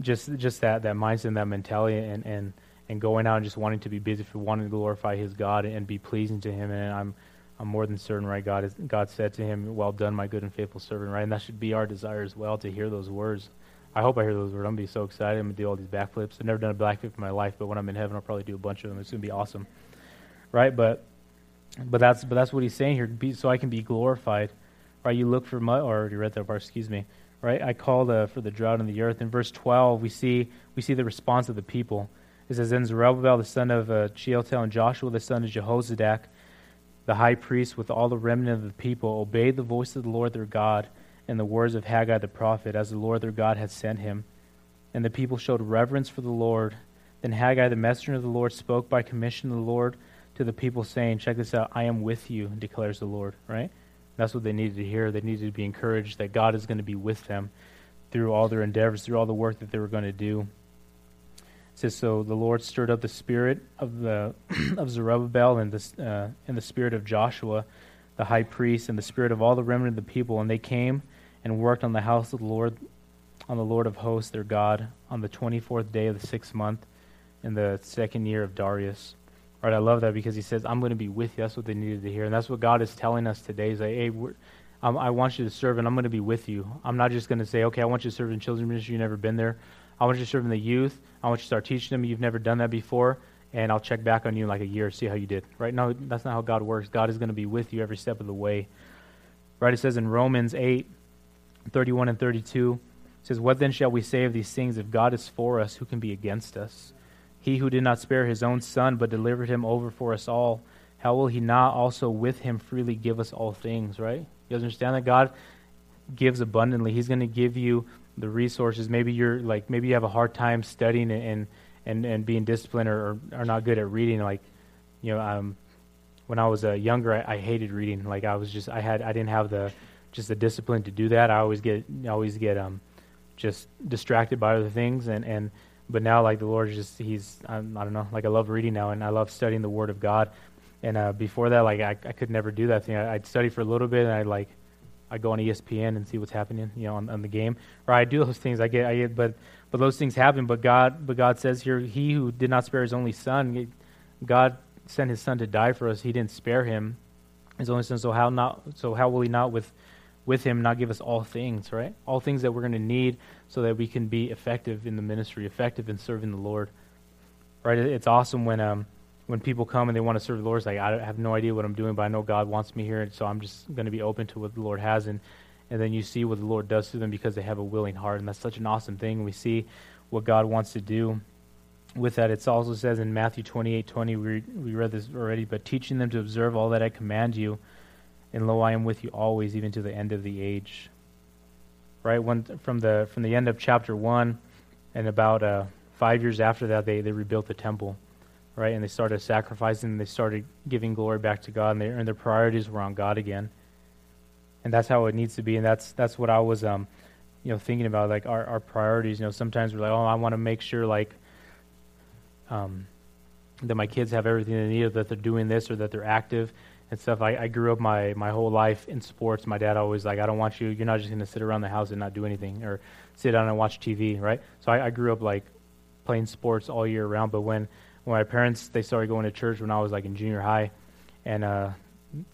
just just that that mindset and that mentality and and and going out and just wanting to be busy for wanting to glorify his God and be pleasing to him and I'm I'm more than certain right God is God said to him well done my good and faithful servant right and that should be our desire as well to hear those words I hope I hear those words. I'm gonna be so excited. I'm gonna do all these backflips. I've never done a backflip in my life but when I'm in heaven I'll probably do a bunch of them. It's gonna be awesome. Right? But but that's but that's what he's saying here. Be, so I can be glorified. Right? You look for my. or you read that part excuse me. Right? I called for the drought in the earth. In verse 12, we see, we see the response of the people. It says, Then Zerubbabel, the son of uh, Shealtiel, and Joshua, the son of Jehozadak, the high priest, with all the remnant of the people, obeyed the voice of the Lord their God and the words of Haggai the prophet, as the Lord their God had sent him. And the people showed reverence for the Lord. Then Haggai, the messenger of the Lord, spoke by commission of the Lord to the people, saying, Check this out, I am with you, declares the Lord, right? That's what they needed to hear. They needed to be encouraged that God is going to be with them through all their endeavors, through all the work that they were going to do. It says, So the Lord stirred up the spirit of, the, of Zerubbabel and the, uh, and the spirit of Joshua, the high priest, and the spirit of all the remnant of the people. And they came and worked on the house of the Lord, on the Lord of hosts, their God, on the 24th day of the sixth month in the second year of Darius. Right, I love that because he says, I'm going to be with you. That's what they needed to hear. And that's what God is telling us today. He's like, hey, um, I want you to serve, and I'm going to be with you. I'm not just going to say, okay, I want you to serve in children's ministry. You've never been there. I want you to serve in the youth. I want you to start teaching them. You've never done that before. And I'll check back on you in like a year, see how you did. Right? No, that's not how God works. God is going to be with you every step of the way. Right? It says in Romans 8, 31 and 32, says, What then shall we say of these things? If God is for us, who can be against us? He who did not spare his own son, but delivered him over for us all, how will he not also with him freely give us all things, right? You guys understand that God gives abundantly. He's going to give you the resources. Maybe you're like, maybe you have a hard time studying and, and, and being disciplined or, are not good at reading. Like, you know, um, when I was uh, younger, I, I hated reading. Like I was just, I had, I didn't have the, just the discipline to do that. I always get, I always get, um, just distracted by other things. And, and, but now like the Lord just, he's, I'm, I don't know, like I love reading now and I love studying the Word of God. And, uh, before that, like I, I could never do that thing. I, I'd study for a little bit and I'd like, I go on ESPN and see what's happening, you know, on, on the game. Or I do those things. I get, I get, but, but those things happen. But God, but God says here, He who did not spare His only Son, God sent his son to die for us, he didn't spare him, his only son. So how not? So how will he not with with him not give us all things, right? All things that we're going to need so that we can be effective in the ministry, effective in serving the Lord. Right? It's awesome when um when people come and they want to serve the Lord. It's like I have no idea what I'm doing, but I know God wants me here, and so I'm just going to be open to what the Lord has, and and then you see what the Lord does to them because they have a willing heart, and that's such an awesome thing. We see what God wants to do with that, it also says in Matthew 28 20, we, we read this already, but teaching them to observe all that I command you, and lo, I am with you always, even to the end of the age. Right? When, from, the, from the end of chapter 1, and about uh, five years after that, they, they rebuilt the temple. Right? And they started sacrificing, and they started giving glory back to God, and, they, and their priorities were on God again. And that's how it needs to be, and that's, that's what I was. Um, you know, thinking about like our, our priorities. You know, sometimes we're like, oh, I want to make sure like um, that my kids have everything they need, or that they're doing this, or that they're active and stuff. I, I grew up my, my whole life in sports. My dad always like, I don't want you. You're not just going to sit around the house and not do anything, or sit down and watch TV, right? So I, I grew up like playing sports all year round. But when when my parents they started going to church when I was like in junior high, and uh,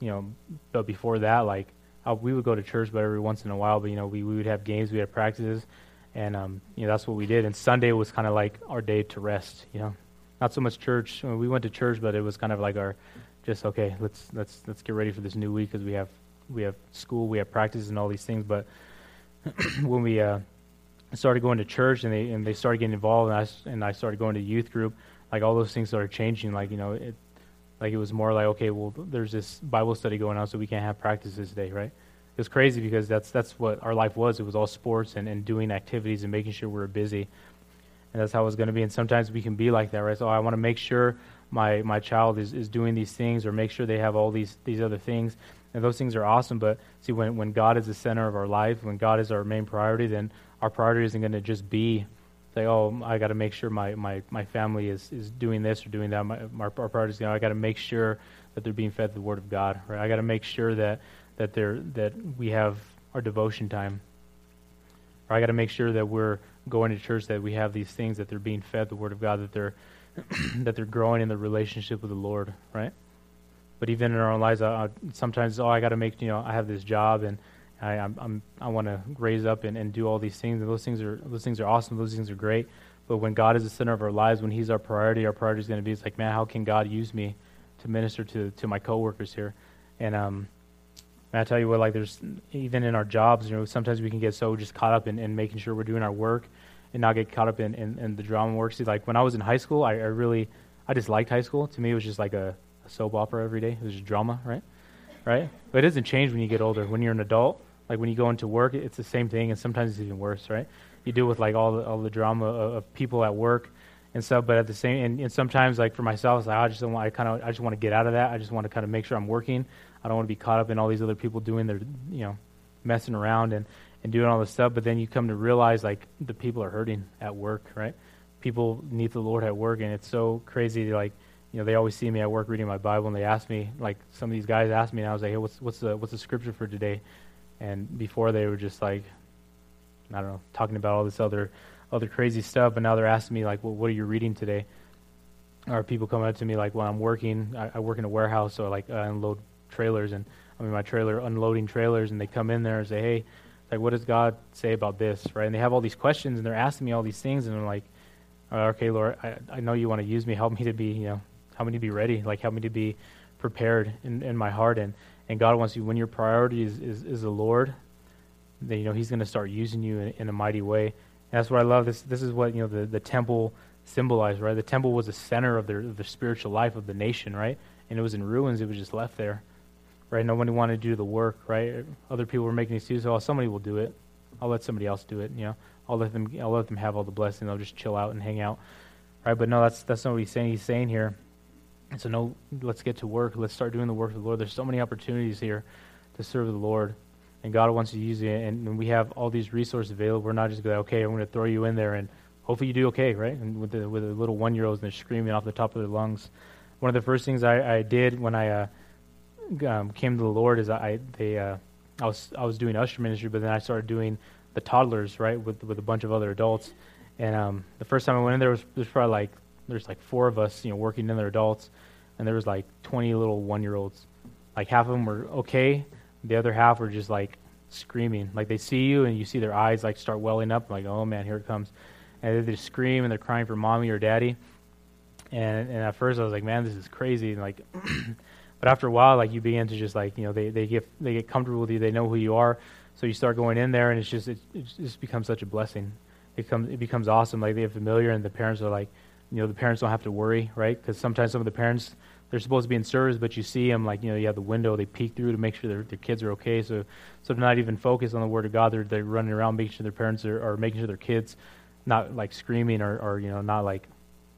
you know, but before that, like I, we would go to church, but every once in a while. But you know, we, we would have games, we had practices, and um, you know that's what we did. And Sunday was kind of like our day to rest. You know, not so much church. We went to church, but it was kind of like our just okay. Let's let's let's get ready for this new week because we have we have school, we have practices, and all these things. But when we uh, started going to church and they and they started getting involved, and I and I started going to youth group, like all those things started changing. Like you know, it like it was more like okay, well, there's this Bible study going on, so we can't have practices today, right? It was crazy because that's that's what our life was. It was all sports and, and doing activities and making sure we were busy and that's how it was going to be. And sometimes we can be like that, right? So I want to make sure my my child is, is doing these things, or make sure they have all these these other things. And those things are awesome. But see, when when God is the center of our life, when God is our main priority, then our priority isn't going to just be say, oh, I got to make sure my, my, my family is, is doing this or doing that. My, our, our priority is, you know, I got to make sure that they're being fed the Word of God, right? I got to make sure that that they're that we have our devotion time. Or I got to make sure that we're going to church that we have these things that they're being fed the word of God that they're that they're growing in the relationship with the Lord, right? But even in our own lives, I, I, sometimes oh I got to make you know I have this job and I I'm, i want to raise up and, and do all these things and those things are those things are awesome those things are great. But when God is the center of our lives, when He's our priority, our priority is going to be it's like man, how can God use me to minister to to my coworkers here? And um, I tell you what, like there's even in our jobs, you know, sometimes we can get so just caught up in, in making sure we're doing our work and not get caught up in, in, in the drama works. Like when I was in high school, I, I really, I just liked high school. To me, it was just like a, a soap opera every day. It was just drama, right? Right? But it doesn't change when you get older. When you're an adult, like when you go into work, it's the same thing, and sometimes it's even worse, right? You deal with like all the, all the drama of, of people at work and stuff, but at the same, and, and sometimes like for myself, like I just want, I kind of, I just want to get out of that. I just want to kind of make sure I'm working. I don't want to be caught up in all these other people doing their, you know, messing around and, and doing all this stuff. But then you come to realize like the people are hurting at work, right? People need the Lord at work, and it's so crazy. To, like, you know, they always see me at work reading my Bible, and they ask me, like, some of these guys ask me, and I was like, hey, what's what's the what's the scripture for today? And before they were just like, I don't know, talking about all this other other crazy stuff, but now they're asking me like, well, what are you reading today? Or people come up to me like, well, I'm working. I, I work in a warehouse, so I, like I unload trailers and I'm in my trailer unloading trailers and they come in there and say, hey, like, what does God say about this, right? And they have all these questions and they're asking me all these things and I'm like, oh, okay, Lord, I, I know you want to use me. Help me to be, you know, help me to be ready. Like, help me to be prepared in, in my heart. And, and God wants you, when your priority is, is, is the Lord, then, you know, he's going to start using you in, in a mighty way. And that's what I love. This, this is what, you know, the, the temple symbolized, right? The temple was the center of their, of the spiritual life of the nation, right? And it was in ruins. It was just left there right? Nobody wanted to do the work, right? Other people were making excuses. Oh, somebody will do it. I'll let somebody else do it. You know, I'll let them. I'll let them have all the blessing. They'll just chill out and hang out, right? But no, that's that's not what he's saying. He's saying here so, no, let's get to work. Let's start doing the work of the Lord. There's so many opportunities here to serve the Lord, and God wants to use it. And we have all these resources available. We're not just going, okay, I'm going to throw you in there, and hopefully you do okay, right? And with the with the little one year olds and they're screaming off the top of their lungs. One of the first things I, I did when I uh, um, came to the Lord is I they uh, I was I was doing usher ministry, but then I started doing the toddlers, right, with with a bunch of other adults. And um, the first time I went in there was there's probably like there's like four of us, you know, working in their adults, and there was like 20 little one year olds. Like half of them were okay, the other half were just like screaming. Like they see you and you see their eyes like start welling up, like oh man, here it comes, and they just scream and they're crying for mommy or daddy. And and at first I was like, man, this is crazy. And like, but after a while, like you begin to just like you know they they get they get comfortable with you, they know who you are, so you start going in there and it's just it, it just becomes such a blessing. It comes it becomes awesome. Like they are familiar and the parents are like you know the parents don't have to worry, right? Because sometimes some of the parents they're supposed to be in service, but you see them like you know you have the window they peek through to make sure their, their kids are okay. So so they're not even focused on the word of God. They're they're running around making sure their parents are, are making sure their kids not like screaming or, or you know not like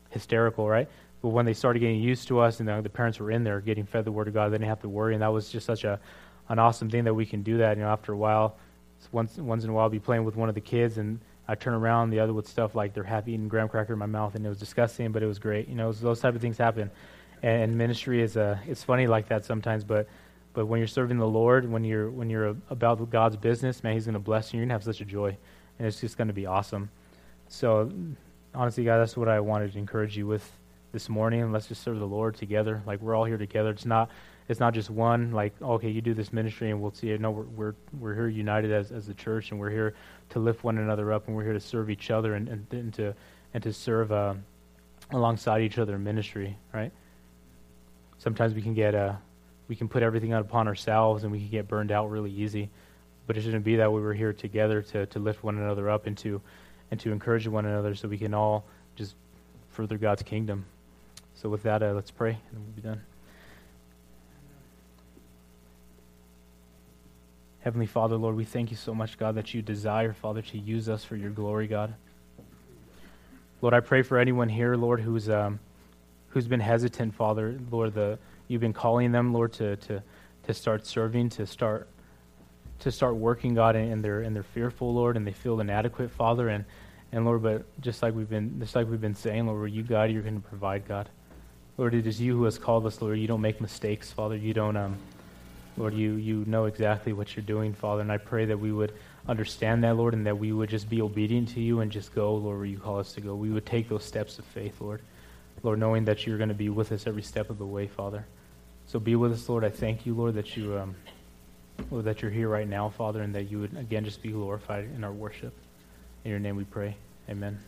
hysterical, right? But when they started getting used to us and the, the parents were in there getting fed the word of God, they didn't have to worry, and that was just such a an awesome thing that we can do that. You know, after a while, once once in a while, I'll be playing with one of the kids and I turn around, the other with stuff like they're half eating graham cracker in my mouth, and it was disgusting, but it was great. You know, was, those type of things happen, and, and ministry is a it's funny like that sometimes, but but when you're serving the Lord, when you're when you're about God's business, man, He's going to bless you. You're going to have such a joy, and it's just going to be awesome. So, honestly, guys, that's what I wanted to encourage you with this morning. Let's just serve the Lord together. Like we're all here together. It's not it's not just one like okay you do this ministry and we'll see it no we're we're, we're here united as, as the church and we're here to lift one another up and we're here to serve each other and, and, and to and to serve uh, alongside each other in ministry right sometimes we can get uh, we can put everything out upon ourselves and we can get burned out really easy but it shouldn't be that we were here together to, to lift one another up and to and to encourage one another so we can all just further god's kingdom so with that uh, let's pray and we'll be done Heavenly Father, Lord, we thank you so much, God, that you desire, Father, to use us for your glory, God. Lord, I pray for anyone here, Lord, who's um, who's been hesitant, Father, Lord, the you've been calling them, Lord, to to to start serving, to start to start working, God, and they're and they're fearful, Lord, and they feel inadequate, Father, and and Lord, but just like we've been just like we've been saying, Lord, you God, you're going to provide, God. Lord, it is you who has called us, Lord. You don't make mistakes, Father. You don't um Lord, you, you know exactly what you're doing, Father, and I pray that we would understand that, Lord, and that we would just be obedient to you and just go, Lord, where you call us to go. We would take those steps of faith, Lord. Lord, knowing that you're going to be with us every step of the way, Father. So be with us, Lord. I thank you, Lord, that you, um, Lord, that you're here right now, Father, and that you would again just be glorified in our worship. In your name we pray. Amen.